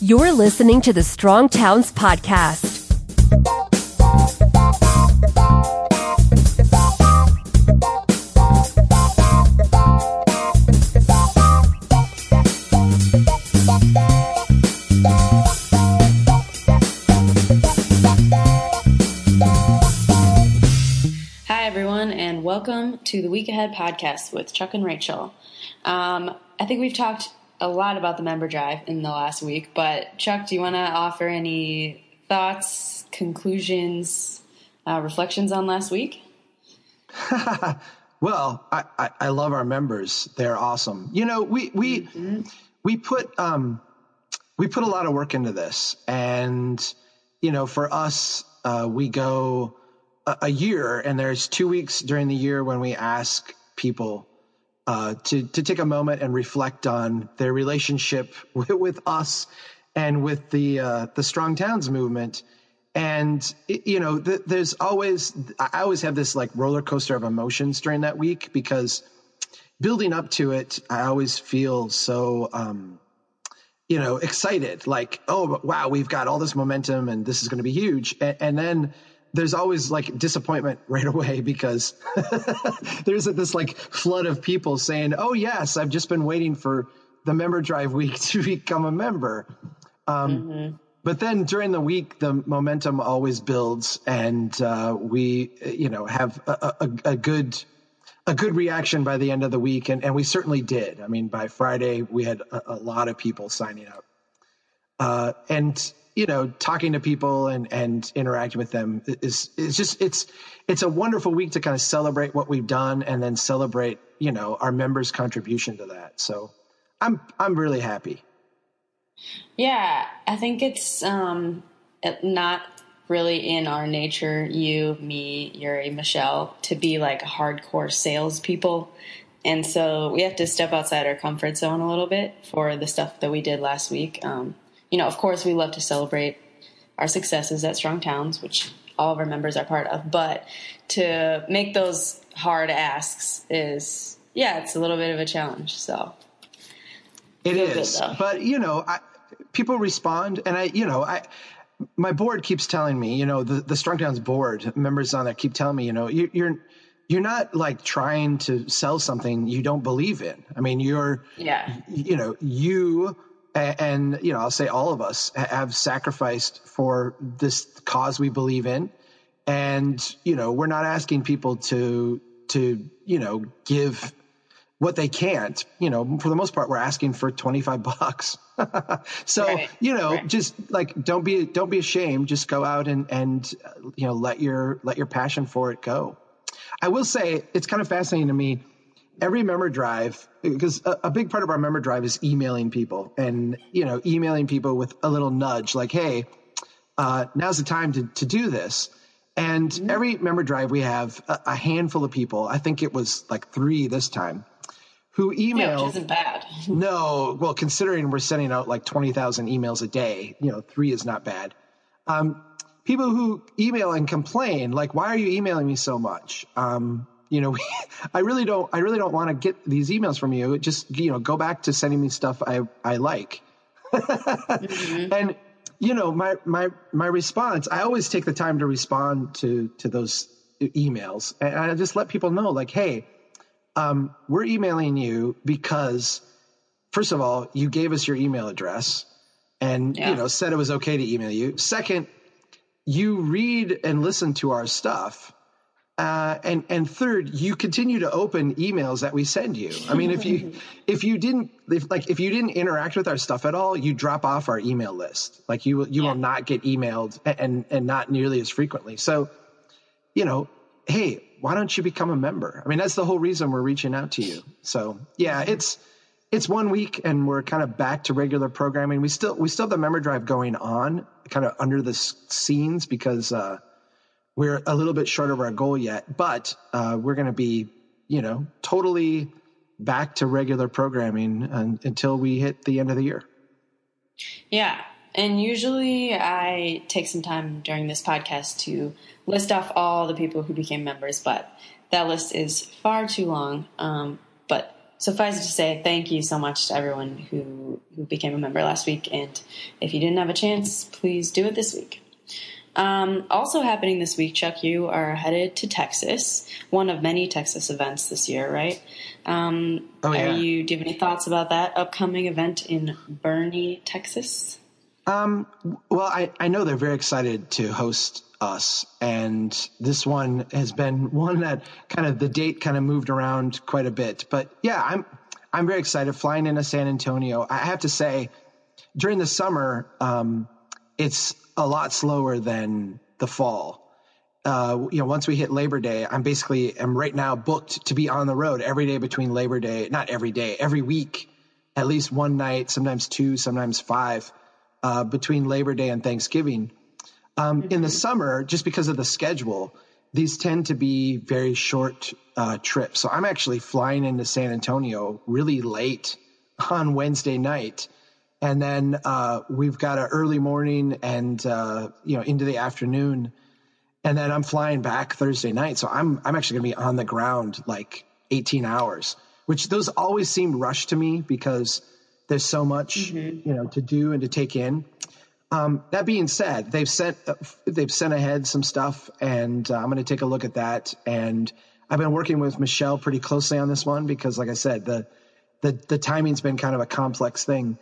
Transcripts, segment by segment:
You're listening to the Strong Towns Podcast. Hi, everyone, and welcome to the Week Ahead podcast with Chuck and Rachel. Um, I think we've talked a lot about the member drive in the last week, but Chuck, do you want to offer any thoughts, conclusions, uh, reflections on last week? well, I, I, I, love our members. They're awesome. You know, we we mm-hmm. we put um, we put a lot of work into this, and you know, for us, uh, we go a, a year, and there's two weeks during the year when we ask people uh, to to take a moment and reflect on their relationship with, with us and with the uh, the Strong Towns movement. And you know, th- there's always I always have this like roller coaster of emotions during that week because building up to it, I always feel so. Um, you know, excited, like, oh, wow, we've got all this momentum and this is going to be huge. and, and then there's always like disappointment right away because there's this like flood of people saying, "Oh yes, I've just been waiting for the member drive week to become a member." Um, mm-hmm. But then during the week, the momentum always builds, and uh, we, you know, have a, a, a, good a good reaction by the end of the week, and, and we certainly did. I mean, by Friday, we had a, a lot of people signing up, uh, and you know, talking to people and and interacting with them is is just it's it's a wonderful week to kind of celebrate what we've done and then celebrate you know our members' contribution to that. So I'm I'm really happy. Yeah, I think it's um, not really in our nature, you, me, Yuri, Michelle, to be like hardcore salespeople. And so we have to step outside our comfort zone a little bit for the stuff that we did last week. Um, you know, of course, we love to celebrate our successes at Strong Towns, which all of our members are part of. But to make those hard asks is, yeah, it's a little bit of a challenge. So it is, good, but you know, I, people respond, and I, you know, I. My board keeps telling me, you know, the, the Strong Towns board members on there keep telling me, you know, you, you're you're not like trying to sell something you don't believe in. I mean, you're, yeah, you know, you and, you know i'll say all of us have sacrificed for this cause we believe in. And you know we're not asking people to to you know give what they can't. You know for the most part we're asking for 25 bucks. So right. you know right. just like don't be don't be ashamed. Just go out and and you know let your let your passion for it go. I will say it's kind of fascinating to me every member drive because a, a, big part of our member drive is emailing people and you know emailing people with a little nudge like hey uh, now's the time to, to do this. And mm-hmm. every member drive we have a, a, handful of people i think it was like three this time who email yeah, isn't bad. No well considering we're sending out like 20000 emails a day you know three is not bad. Um, people who email and complain like why are you emailing me so much? Um, you know, I really don't, I really don't want to get these emails from you. Just, you know, go back to sending me stuff I, I like. mm-hmm. And, you know, my, my, my response, I always take the time to respond to, to those emails. And I just let people know like, Hey, um, we're emailing you because first of all, you gave us your email address and, yeah. you know, said it was okay to email you. Second, you read and listen to our stuff uh, and and third, you continue to open emails that we send you. I mean, if you if you didn't if, like if you didn't interact with our stuff at all, you drop off our email list. Like you you yeah. will not get emailed and and not nearly as frequently. So, you know, hey, why don't you become a member? I mean, that's the whole reason we're reaching out to you. So yeah, it's it's one week and we're kind of back to regular programming. We still we still have the member drive going on, kind of under the scenes because. uh we're a little bit short of our goal yet, but uh, we're going to be, you know, totally back to regular programming until we hit the end of the year. Yeah. And usually I take some time during this podcast to list off all the people who became members, but that list is far too long. Um, but suffice it to say, thank you so much to everyone who, who became a member last week. And if you didn't have a chance, please do it this week. Um, also happening this week, Chuck, you are headed to Texas, one of many Texas events this year, right? Um, oh, yeah. Are you, do you have any thoughts about that upcoming event in Boerne, Texas? Um, well, I, I know they're very excited to host us. And this one has been one that kind of the date kind of moved around quite a bit. But yeah, I'm, I'm very excited flying into San Antonio. I have to say, during the summer, um, it's a lot slower than the fall. Uh, you know, once we hit Labor Day, I'm basically am right now booked to be on the road every day between Labor Day, not every day, every week, at least one night, sometimes two, sometimes five, uh, between Labor Day and Thanksgiving. Um, mm-hmm. In the summer, just because of the schedule, these tend to be very short uh, trips. So I'm actually flying into San Antonio really late on Wednesday night and then uh, we've got an early morning and uh, you know into the afternoon, and then I'm flying back Thursday night. So I'm I'm actually going to be on the ground like 18 hours, which those always seem rushed to me because there's so much mm-hmm. you know to do and to take in. Um, that being said, they've sent uh, they've sent ahead some stuff, and uh, I'm going to take a look at that. And I've been working with Michelle pretty closely on this one because, like I said, the the the timing's been kind of a complex thing.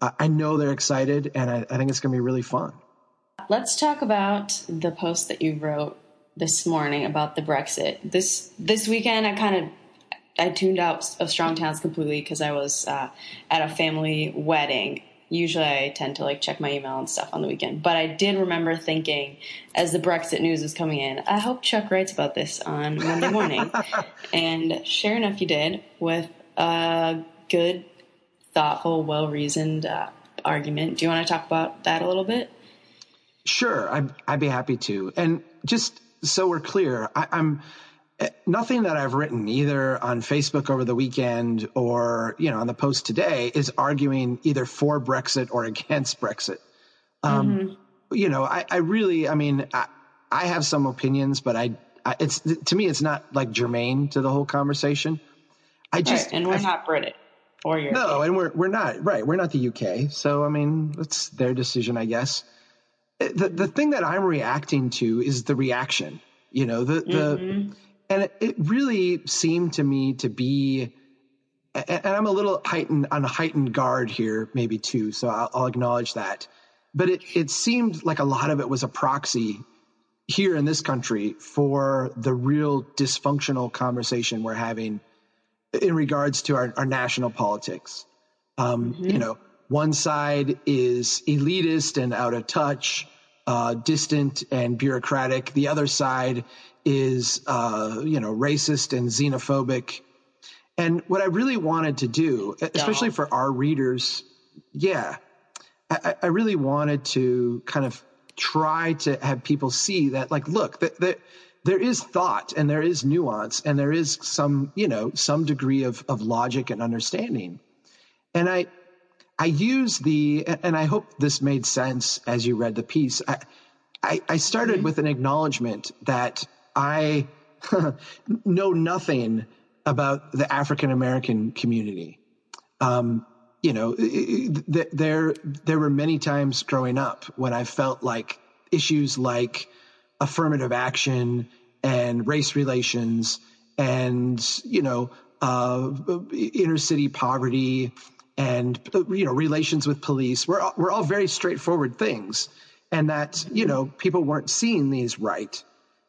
I know they're excited, and I, I think it's going to be really fun. Let's talk about the post that you wrote this morning about the Brexit. This this weekend, I kind of I tuned out of Strong Towns completely because I was uh, at a family wedding. Usually, I tend to like check my email and stuff on the weekend, but I did remember thinking as the Brexit news was coming in, I hope Chuck writes about this on Monday morning. and sure enough, you did with a good thoughtful, well reasoned uh, argument. Do you want to talk about that a little bit? Sure, I'd, I'd be happy to. And just so we're clear, I, I'm eh, nothing that I've written either on Facebook over the weekend or you know on the post today is arguing either for Brexit or against Brexit. Um, mm-hmm. You know, I, I, really, I mean, I, I have some opinions, but I, I, it's to me, it's not like germane to the whole conversation. I just right, and we're not British or your no, and we're we're not right. We're not the UK, so I mean, it's their decision, I guess. The the thing that I'm reacting to is the reaction. You know, the the mm-hmm. and it, it really seemed to me to be and I'm a little heightened on heightened guard here, maybe too. So I'll, I'll, acknowledge that. But it it seemed like a lot of it was a proxy here in this country for the real dysfunctional conversation we're having in regards to our, our national politics. Um, mm-hmm. You know, one side is elitist and out of touch, uh, distant and bureaucratic. The other side is, uh, you know, racist and xenophobic. And what I really wanted to do, especially for our readers, yeah, I, I really wanted to kind of try to have people see that, like, look, that, that there is thought and there is nuance and there is some, you know, some degree of, of logic and understanding. And I, I use the, and I hope this made sense as you read the piece. I, I, I started mm-hmm. with an acknowledgement that I know nothing about the African American community. Um, you know, there there were many times growing up when I felt like issues like affirmative action and race relations and, you know, uh, inner city poverty and, you know, relations with police were, were all very straightforward things. And that, you know, people weren't seeing these right.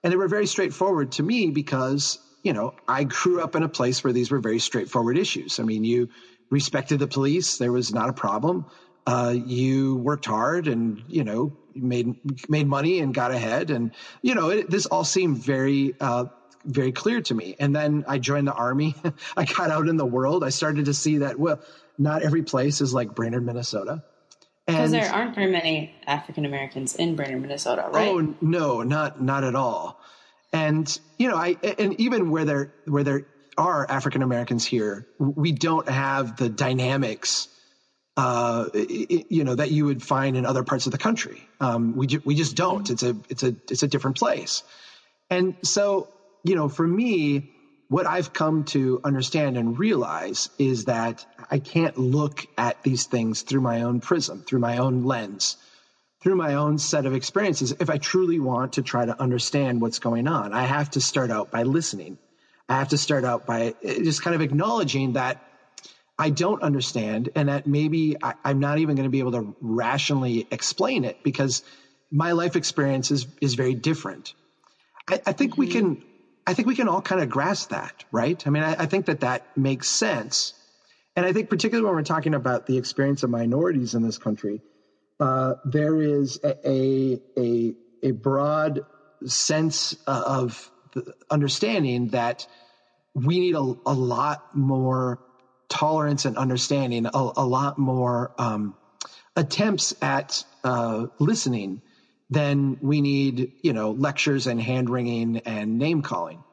And they were very straightforward to me because, you know, I grew up in a place where these were very straightforward issues. I mean, you respected the police. There was not a problem. Uh, you worked hard and, you know, made made money and got ahead, and you know it, this all seemed very uh, very clear to me. And then I joined the army. I got out in the world. I started to see that well, not every place is like Brainerd, Minnesota. Because there aren't very many African Americans in Brainerd, Minnesota, right? Oh no, not not at all. And you know, I and even where there where there are African Americans here, we don't have the dynamics uh, you know that you would find in other parts of the country. Um, we ju- we just don't. It's a it's a it's a different place. And so you know, for me, what I've come to understand and realize is that I can't look at these things through my own prism, through my own lens, through my own set of experiences. If I truly want to try to understand what's going on, I have to start out by listening. I have to start out by just kind of acknowledging that I don't understand and that maybe I, am not even going to be able to rationally explain it because my life experience is, is very different. I, I think mm-hmm. we can, I think we can all kind of grasp that, right? I mean, I, I think that that makes sense. And I think particularly when we're talking about the experience of minorities in this country, uh, there is a, a, a broad sense of understanding that we need a, a lot more tolerance and understanding, a, a lot more um, attempts at uh, listening than we need, you know, lectures and hand wringing and name calling.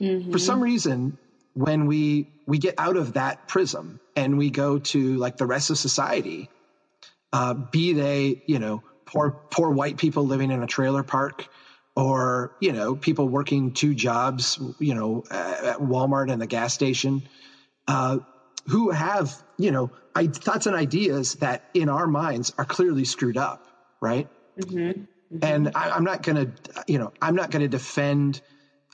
Mm-hmm. For some reason, when we we get out of that prism and we go to like the rest of society, uh, be they, you know, poor poor white people living in a trailer park or you know people working two jobs you know at walmart and the gas station uh, who have you know thoughts and ideas that in our minds are clearly screwed up right mm-hmm. Mm-hmm. and I, am not gonna you know i'm not gonna defend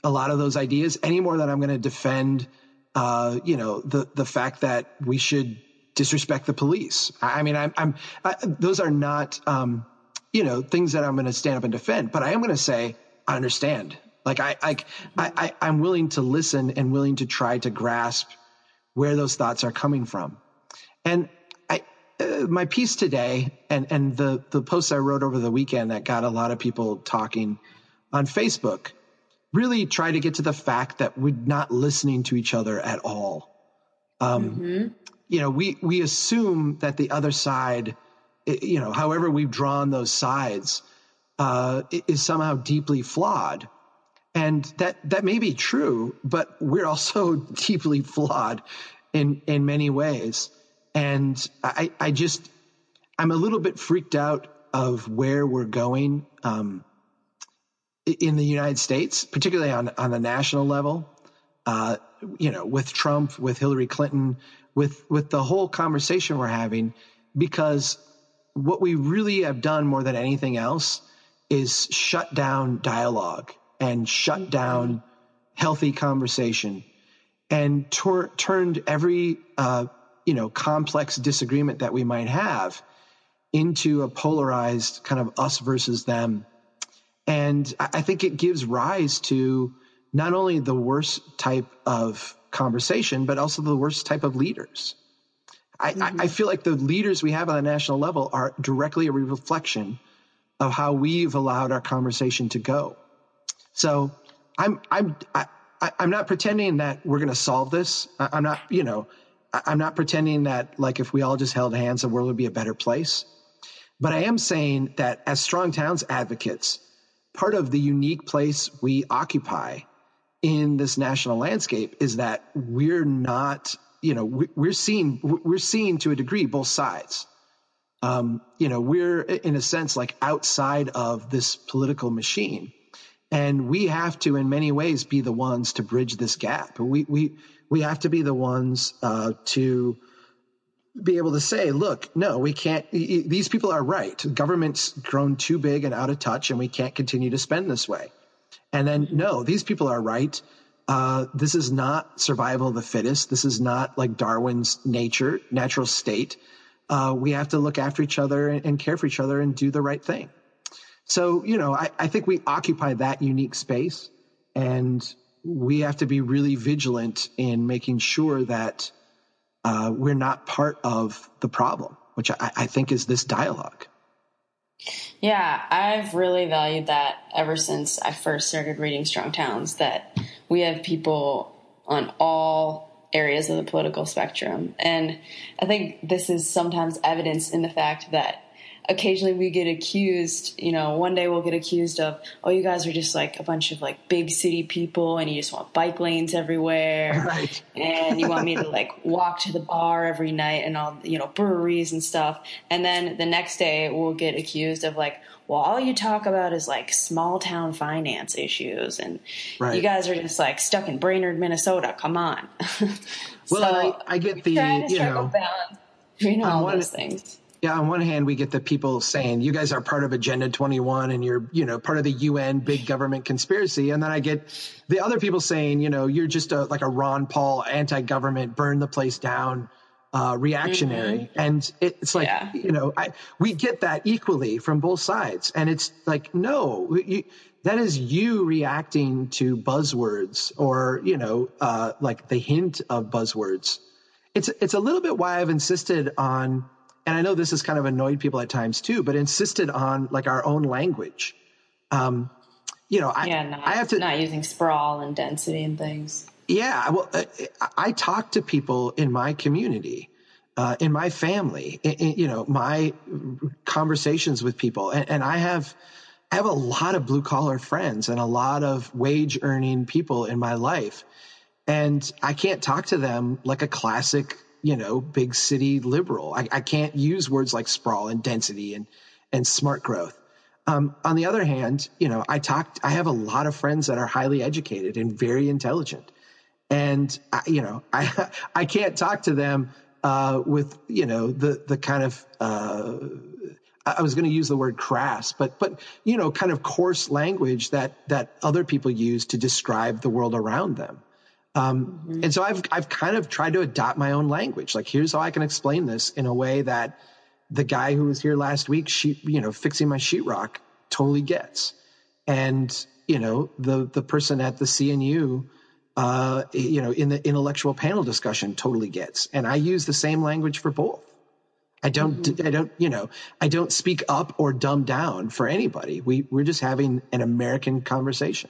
a lot of those ideas any more than i'm gonna defend uh, you know the the fact that we should disrespect the police i, I mean i'm, I'm I, those are not um, you know, things that I'm going to stand up and defend, but I am going to say, I understand. Like I, I, I, I'm willing to listen and willing to try to grasp where those thoughts are coming from. And I, uh, my piece today and, and the, the posts I wrote over the weekend that got a lot of people talking on Facebook really try to get to the fact that we're not listening to each other at all. Um, mm-hmm. You know, we, we assume that the other side you know, however we've drawn those sides, uh, is somehow deeply flawed. And that, that may be true, but we're also deeply flawed in, in many ways. And I, I just, I'm a little bit freaked out of where we're going, um, in the United States, particularly on, on the national level. Uh, you know, with Trump, with Hillary Clinton, with, with the whole conversation we're having, because what we really have done more than anything else is shut down dialogue and shut down healthy conversation and tor- turned every uh, you know complex disagreement that we might have into a polarized kind of us versus them and i think it gives rise to not only the worst type of conversation but also the worst type of leaders I, mm-hmm. I, feel like the leaders we have on the national level are directly a reflection of how we've allowed our conversation to go. So I'm I'm I, I'm not pretending that we're going to solve this. I, I'm not you know I'm not pretending that like if we all just held hands, the world would be a better place. But I am saying that as strong towns advocates, part of the unique place we occupy in this national landscape is that we're not you know, we're seeing, we're seeing to a degree both sides. Um, you know, we're in a sense like outside of this political machine. And we have to, in many ways, be the ones to bridge this gap. We, we, we have to be the ones uh, to be able to say, look, no, we can't, these people are right. Government's grown too big and out of touch, and we can't continue to spend this way. And then, no, these people are right uh, this is not survival of the fittest. This is not like Darwin's nature, natural state. Uh, we have to look after each other and, and, care for each other and do the right thing. So, you know, I, I think we occupy that unique space and we have to be really vigilant in making sure that uh, we're not part of the problem, which I, I think is this dialogue. Yeah, I've really valued that ever since I first started reading Strong Towns that we have people on all areas of the political spectrum. And I think this is sometimes evidenced in the fact that occasionally we get accused, you know, one day we'll get accused of, oh, you guys are just like a bunch of like big city people and you just want bike lanes everywhere. Right. And you want me to like walk to the bar every night and all, you know, breweries and stuff. And then the next day we'll get accused of like, well, all you talk about is like small town finance issues, and right. you guys are just like stuck in Brainerd, Minnesota. Come on. well, so I, I, get the you know balance between all one, those things. Yeah, on one hand, we get the people saying you guys are part of Agenda 21 and you're you know part of the UN big government conspiracy, and then I get the other people saying you know you're just a like a Ron Paul anti-government, burn the place down uh, reactionary. Mm-hmm. And it's like, yeah. you know, I, we get that equally from both sides. And it's like, no, you, that is you reacting to buzzwords or, you know, uh, like the hint of buzzwords. It's, it's a little bit why I've insisted on, and I know this has kind of annoyed people at times too, but insisted on like our own language. Um, you know, I, yeah, not, I have to not using sprawl and density and things. Yeah, well, uh, I talk to people in my community, uh, in my family, in, in, you know, my conversations with people, and, and, I have, I have a lot of blue collar friends and a lot of wage earning people in my life, and I can't talk to them like a classic, you know, big city liberal. I, I can't use words like sprawl and density and and smart growth. Um, on the other hand, you know, I talked, I have a lot of friends that are highly educated and very intelligent and I, you know I I can't talk to them uh, with you know the the kind of uh, I was going to use the word crass, but but you know kind of coarse language that that other people use to describe the world around them. Um, mm-hmm. And so I've I've kind of tried to adopt my own language. Like here's how I can explain this in a way that the guy who was here last week, she, you know, fixing my sheetrock, totally gets. And you know the the person at the CNU uh, you know, in the intellectual panel discussion totally gets. And I use the same language for both. I don't, mm-hmm. I don't, you know, I don't speak up or dumb down for anybody. We, we're just having an American conversation.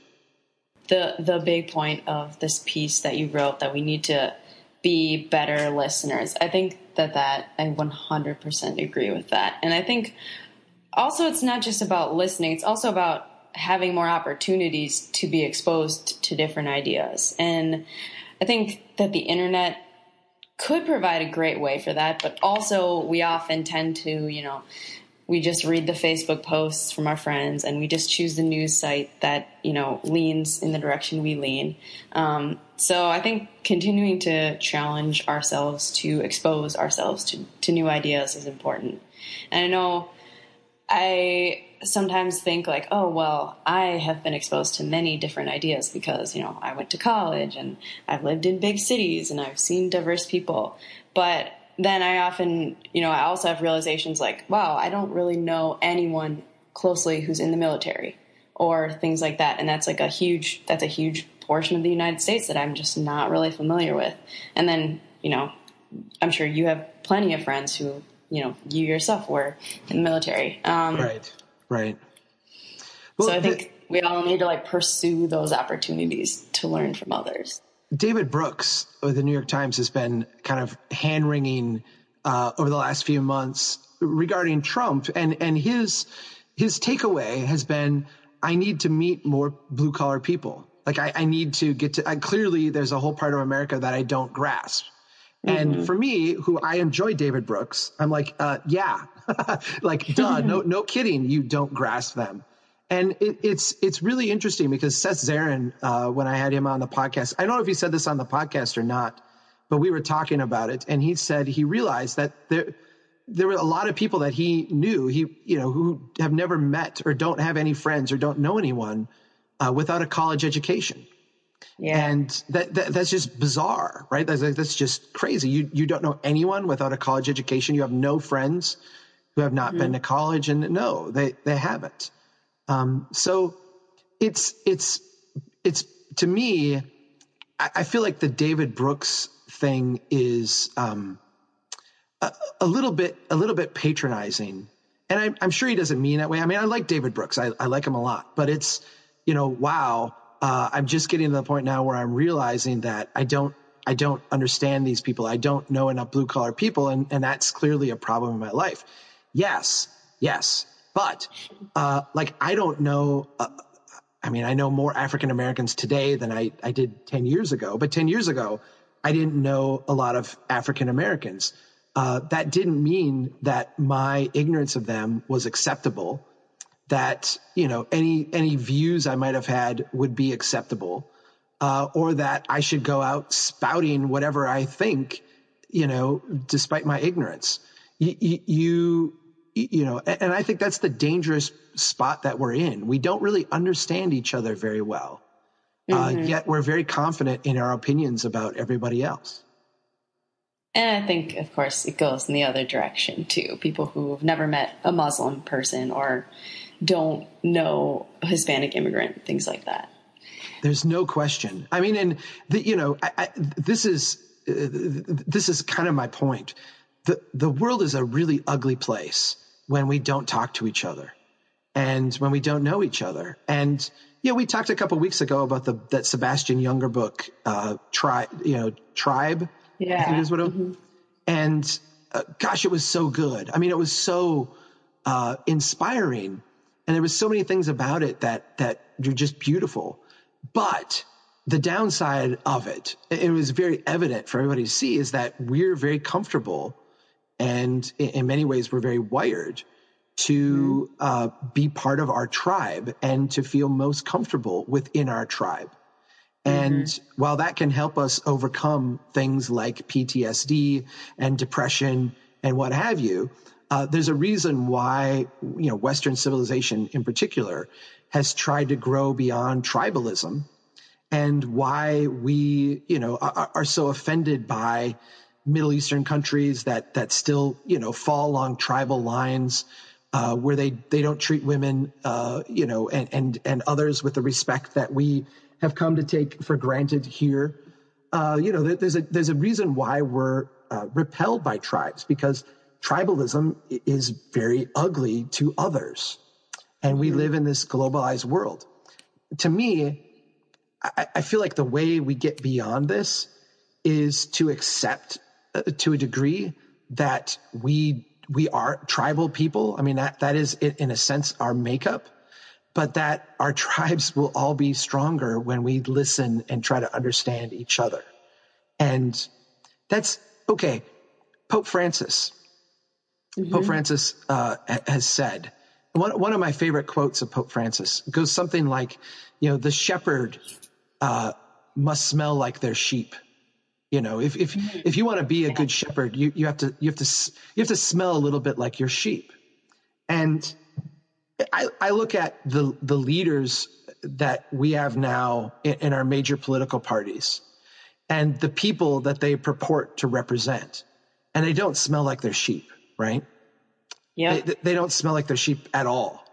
The, the big point of this piece that you wrote that we need to be better listeners. I think that that, I 100% agree with that. And I think also it's not just about listening. It's also about having more opportunities to be exposed to different ideas. And I think that the internet could provide a great way for that, but also we often tend to, you know, we just read the Facebook posts from our friends and we just choose the news site that, you know, leans in the direction we lean. Um, so I think continuing to challenge ourselves to expose ourselves to, to new ideas is important. And I know I sometimes think like, oh, well, I have been exposed to many different ideas because, you know, I went to college and I've lived in big cities and I've seen diverse people. But then I often, you know, I also have realizations like, wow, I don't really know anyone closely who's in the military or things like that. And that's like a huge, that's a huge portion of the United States that I'm just not really familiar with. And then, you know, I'm sure you have plenty of friends who, you know, you yourself were in the military. Um, right Right. Well, so I think the, we all need to like pursue those opportunities to learn from others. David Brooks of the New York Times has been kind of hand wringing uh, over the last few months regarding Trump, and and his his takeaway has been, I need to meet more blue collar people. Like I, I, need to get to. I, clearly, there's a whole part of America that I don't grasp. And mm-hmm. for me, who I enjoy David Brooks, I'm like, uh, yeah, like, duh, no, no kidding, you don't grasp them. And it, it's it's really interesting because Seth Zeren, uh, when I had him on the podcast, I don't know if he said this on the podcast or not, but we were talking about it, and he said he realized that there there were a lot of people that he knew he you know who have never met or don't have any friends or don't know anyone uh, without a college education yeah. And that, that, that's just bizarre, right? That's that's just crazy. You you don't know anyone without a college education. You have no friends who have not mm-hmm. been to college, and no, they they haven't. Um, so it's it's it's to me, I, I, feel like the David Brooks thing is um, a, a, little bit a little bit patronizing, and I, I'm sure he doesn't mean that way. I mean, I like David Brooks. I, I like him a lot, but it's you know, wow uh, I'm just getting to the point now where I'm realizing that I don't I don't understand these people. I don't know enough blue collar people, and and that's clearly a problem in my life. Yes, yes. But uh, like I don't know. Uh, I mean, I know more African Americans today than I, I did 10 years ago, but 10 years ago, I didn't know a lot of African Americans. Uh, that didn't mean that my ignorance of them was acceptable, that, you know, any, any views I might have had would be acceptable, uh, or that I should go out spouting whatever I think, you know, despite my ignorance. You, you, you know, and I think that's the dangerous spot that we're in. We don't really understand each other very well. Uh, mm-hmm. Uh, yet we're very confident in our opinions about everybody else. And I think, of course, it goes in the other direction too. People who've never met a Muslim person or don't know Hispanic immigrant, things like that. There's no question. I mean, and the, you know, I, I, this is uh, this is kind of my point. The The world is a really ugly place when we don't talk to each other and when we don't know each other. And yeah, we talked a couple weeks ago about the that Sebastian Younger book, uh, tribe, you know, tribe. Yeah, I think is what it, mm-hmm. and uh, gosh, it was so good. I mean, it was so uh, inspiring, and there was so many things about it that that are just beautiful. But the downside of it, it was very evident for everybody to see, is that we're very comfortable and in many ways we're very wired to mm-hmm. uh, be part of our tribe and to feel most comfortable within our tribe. And mm-hmm. while that can help us overcome things like PTSD and depression and what have you, uh, there's a reason why you know Western civilization in particular has tried to grow beyond tribalism, and why we you know are, are so offended by Middle Eastern countries that that still you know fall along tribal lines, uh, where they they don't treat women uh, you know and and and others with the respect that we have come to take for granted here. Uh, you know, there's a there's a reason why we're uh, repelled by tribes because tribalism is very ugly to others, and we mm-hmm. live in this globalized world. To me, I, I feel like the way we get beyond this is to accept to a degree that we we are tribal people. I mean that that is in a sense our makeup, but that our tribes will all be stronger when we listen and try to understand each other. And that's okay. Pope Francis, mm-hmm. Pope Francis uh, has said one one of my favorite quotes of Pope Francis goes something like, you know, the shepherd uh, must smell like their sheep you know, if if mm-hmm. if you want to be a good shepherd, you you have to you have to you have to smell a little bit like your sheep. And I I look at the the leaders that we have now in, in our major political parties and the people that they purport to represent, and they don't smell like their sheep, right? Yeah, they, they don't smell like their sheep at all.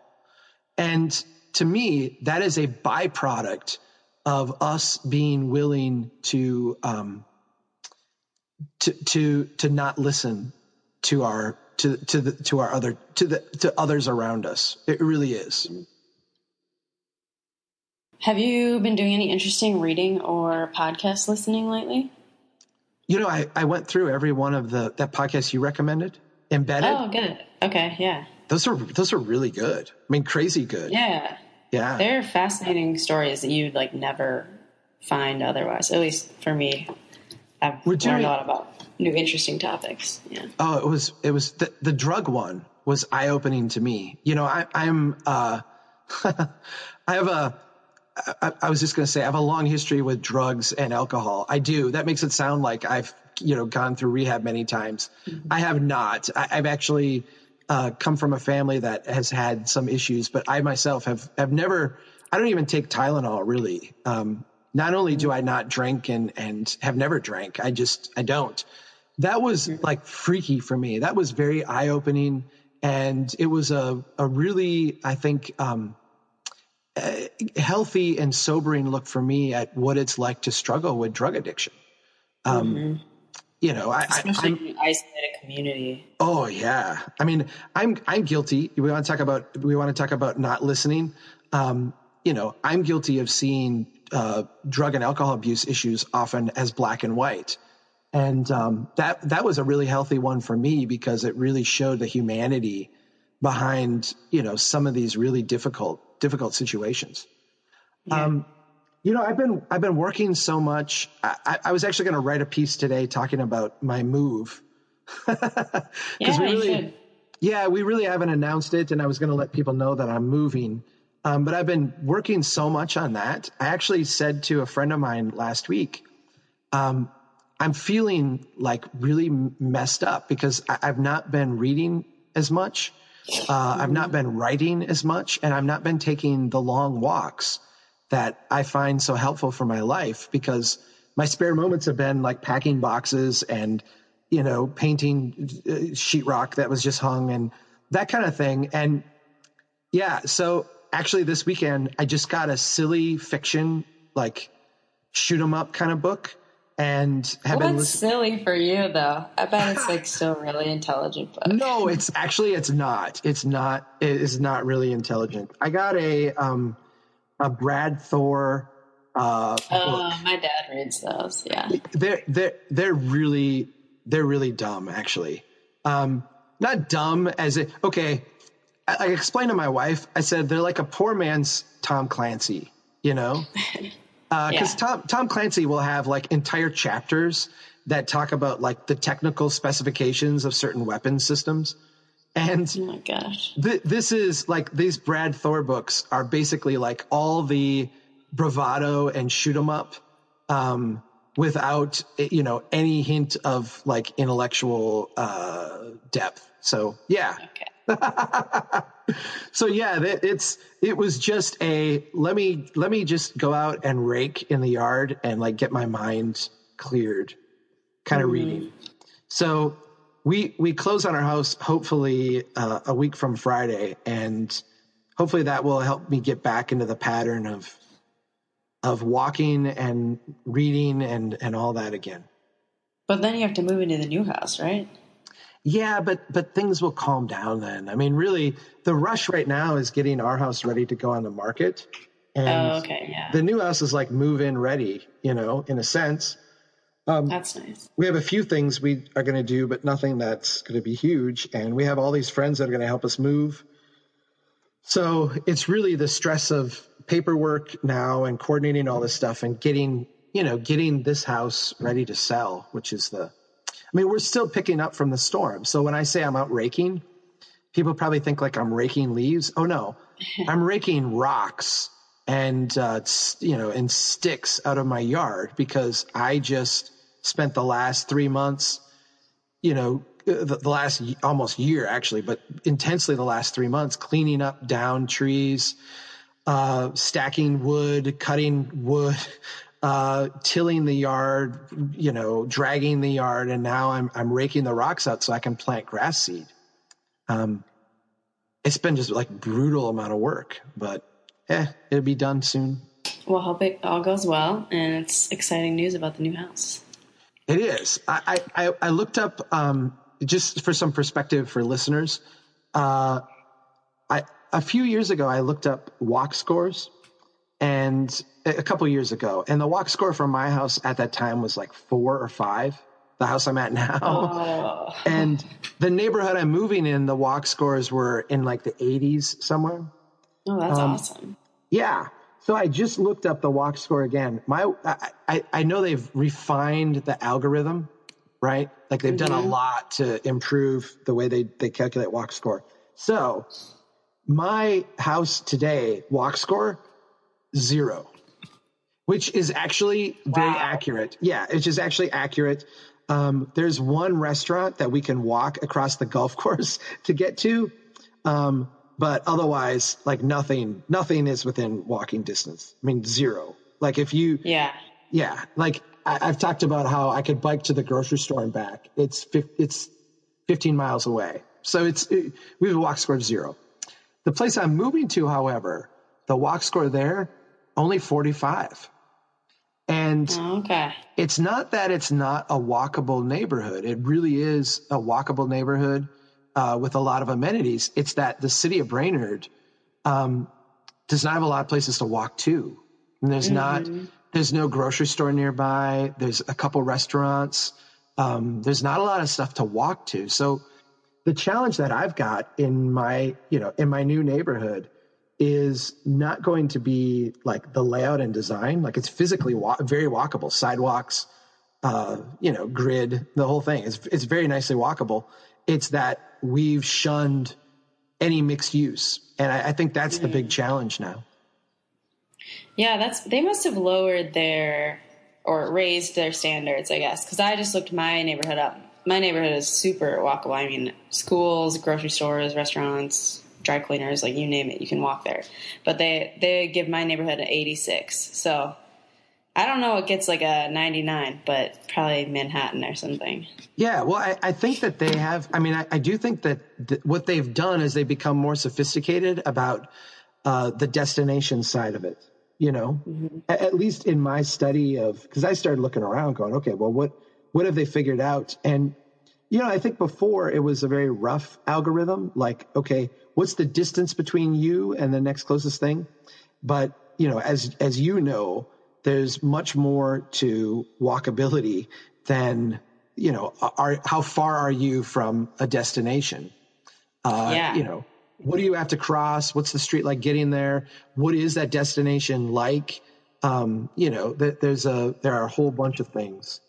And to me, that is a byproduct of us being willing to um, to to to not listen to our to to the to our other to the to others around us. It really is. Have you been doing any interesting reading or podcast listening lately? You know, I, I went through every one of the that podcast you recommended. Embedded. Oh, good. Okay, yeah. Those are those are really good. I mean, crazy good. Yeah. Yeah. They're fascinating stories that you'd like never find otherwise. At least for me. I've We're doing, learned a lot about new interesting topics. Yeah. Oh, it was it was the the drug one was eye opening to me. You know, I, I'm uh, I have a I, I was just going to say I have a long history with drugs and alcohol. I do. That makes it sound like I've you know gone through rehab many times. Mm-hmm. I have not. I, have actually uh, come from a family that has had some issues, but I myself have have never. I don't even take Tylenol really. Um, not only do I not drink and, and have never drank, I just, I don't. That was like freaky for me. That was very eye opening. And it was a, a really, I think, um, healthy and sobering look for me at what it's like to struggle with drug addiction. Um, mm-hmm. You know, I, especially I, in an isolated community. Oh yeah, I mean, I'm I'm guilty. We want to talk about we want to talk about not listening. Um, you know, I'm guilty of seeing uh, drug and alcohol abuse issues often as black and white. And um, that that was a really healthy one for me because it really showed the humanity behind, you know, some of these really difficult, difficult situations. Yeah. Um, you know, I've been I've been working so much. I, I was actually going to write a piece today talking about my move. yeah, we really, yeah, we really haven't announced it, and I was going to let people know that I'm moving. Um, but I've been working so much on that. I actually said to a friend of mine last week, um, I'm feeling like really messed up because I, have not been reading as much. Uh, I've not been writing as much, and I've not been taking the long walks that I find so helpful for my life because my spare moments have been like packing boxes and, you know, painting uh, sheetrock that was just hung and that kind of thing. And yeah, so actually this weekend I just got a silly fiction, like shoot 'em up kind of book and have well, been that's silly for you though. I bet it's like still really intelligent book. No, it's actually it's not. It's not. It is not really intelligent. I got a um a Brad Thor. Uh, oh, my dad reads those. Yeah, they're they're they're really they're really dumb actually. Um, not dumb as it. Okay, I, explained to my wife. I said they're like a poor man's Tom Clancy. You know. because uh, yeah. Tom Tom Clancy will have like entire chapters that talk about like the technical specifications of certain weapon systems. And oh my gosh, th- this is like these Brad Thor books are basically like all the bravado and shoot 'em up, um, without you know any hint of like intellectual uh, depth. So yeah. Okay. so yeah, it's it was just a let me let me just go out and rake in the yard and like get my mind cleared kind of mm-hmm. reading. So we we close on our house hopefully uh, a week from Friday, and hopefully that will help me get back into the pattern of of walking and reading and and all that again. But then you have to move into the new house, right? Yeah, but but things will calm down then. I mean, really, the rush right now is getting our house ready to go on the market. And oh, okay, yeah. The new house is like move in ready, you know, in a sense. Um, that's nice. We have a few things we are going to do, but nothing that's going to be huge. And we have all these friends that are going to help us move. So it's really the stress of paperwork now and coordinating all this stuff and getting, you know, getting this house ready to sell, which is the I mean, we're still picking up from the storm. So when I say I'm out raking, people probably think like I'm raking leaves. Oh no, I'm raking rocks and uh, you know and sticks out of my yard because I just spent the last three months, you know, uh, the, the last almost year actually, but intensely the last three months cleaning up down trees, uh, stacking wood, cutting wood, uh, tilling the yard, you know, dragging the yard, and now I'm I'm raking the rocks out so I can plant grass seed. Um, it's been just like brutal amount of work, but eh, it'll be done soon. Well, hope it all goes well, and it's exciting news about the new house. It is. I I, I looked up um, just for some perspective for listeners. Uh, I a few years ago I looked up walk scores and a couple years ago, and the walk score from my house at that time was like four or five. The house I'm at now, oh. and the neighborhood I'm moving in, the walk scores were in like the 80s somewhere. Oh, that's um, awesome. Yeah. So I just looked up the walk score again. My, I, I know they've refined the algorithm, right? Like they've mm-hmm. done a mm-hmm. lot to improve the way they, they calculate walk score. So my house today walk score zero, which is actually very wow. accurate. Yeah, it's just actually accurate. Um, there's one restaurant that we can walk across the golf course to get to. Um, but otherwise, like nothing, nothing is within walking distance. I mean, zero. Like if you, yeah, yeah, like I, have talked about how I could bike to the grocery store and back. It's it's 15 miles away, so it's it, we have a walk score of zero. The place I'm moving to, however, the walk score there only 45. And okay. it's not that it's not a walkable neighborhood. It really is a walkable neighborhood uh, with a lot of amenities. It's that the city of Brainerd um, does not have a lot of places to walk to. And there's mm-hmm. not, there's no grocery store nearby. There's a couple restaurants. Um, there's not a lot of stuff to walk to. So the challenge that I've got in my, you know, in my new neighborhood is not going to be like the layout and design. Like it's physically wa- very walkable, sidewalks, uh, you know, grid, the whole thing. It's it's very nicely walkable. It's that we've shunned any mixed use, and I, I think that's mm. the big challenge now. Yeah, that's they must have lowered their or raised their standards, I guess, because I just looked my neighborhood up. My neighborhood is super walkable. I mean, schools, grocery stores, restaurants, dry cleaners, like you name it, you can walk there. But they they give my neighborhood an 86. So I don't know. It gets like a 99, but probably Manhattan or something. Yeah, well, I, I think that they have. I mean, I, I do think that th- what they've done is they become more sophisticated about uh, the destination side of it. You know, mm-hmm. at, at least in my study of because I started looking around, going, okay, well, what what have they figured out? And you know, I think before it was a very rough algorithm, like, okay, what's the distance between you and the next closest thing? But, you know, as, as you know, there's much more to walkability than, you know, are, how far are you from a destination? Uh, yeah. You know, what do you have to cross? What's the street like getting there? What is that destination like? Um, you know, th- there's a, there are a whole bunch of things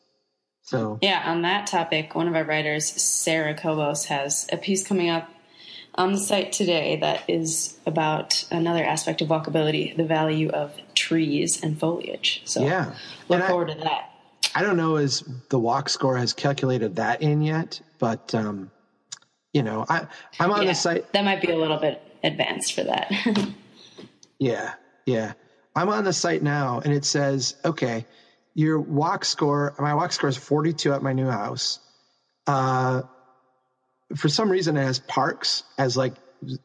so yeah, on that topic, one of our writers, Sarah Kobos, has a piece coming up on the site today that is about another aspect of walkability, the value of trees and foliage. So yeah, look and forward I, to that. I don't know as the walk score has calculated that in yet, but um, you know, I I'm on yeah, the site. That might be a little bit advanced for that. yeah, yeah. I'm on the site now, and it says, okay your walk score, my walk score is 42 at my new house. Uh, for some reason, it has parks as like,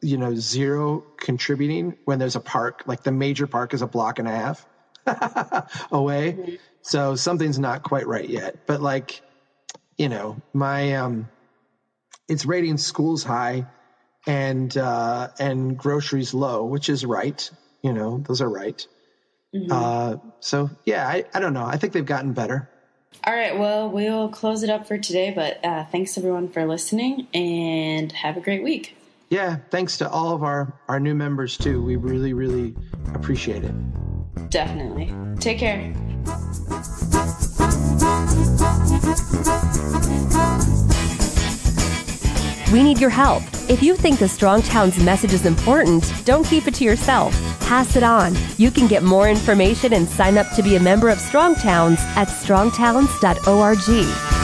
you know, zero contributing when there's a park, like the major park is a block and a half away. Mm-hmm. So something's not quite right yet. But like, you know, my, um, it's rating schools high and, uh, and groceries low, which is right. You know, those are right. Mm-hmm. Uh, so yeah, I, I don't know. I think they've gotten better. All right. Well, we'll close it up for today, but uh, thanks everyone for listening and have a great week. Yeah. Thanks to all of our, our new members too. We really, really appreciate it. Definitely. Take care. We need your help. If you think the Strong Towns message is important, don't keep it to yourself. Pass it on. You can get more information and sign up to be a member of Strong Towns at strongtowns.org.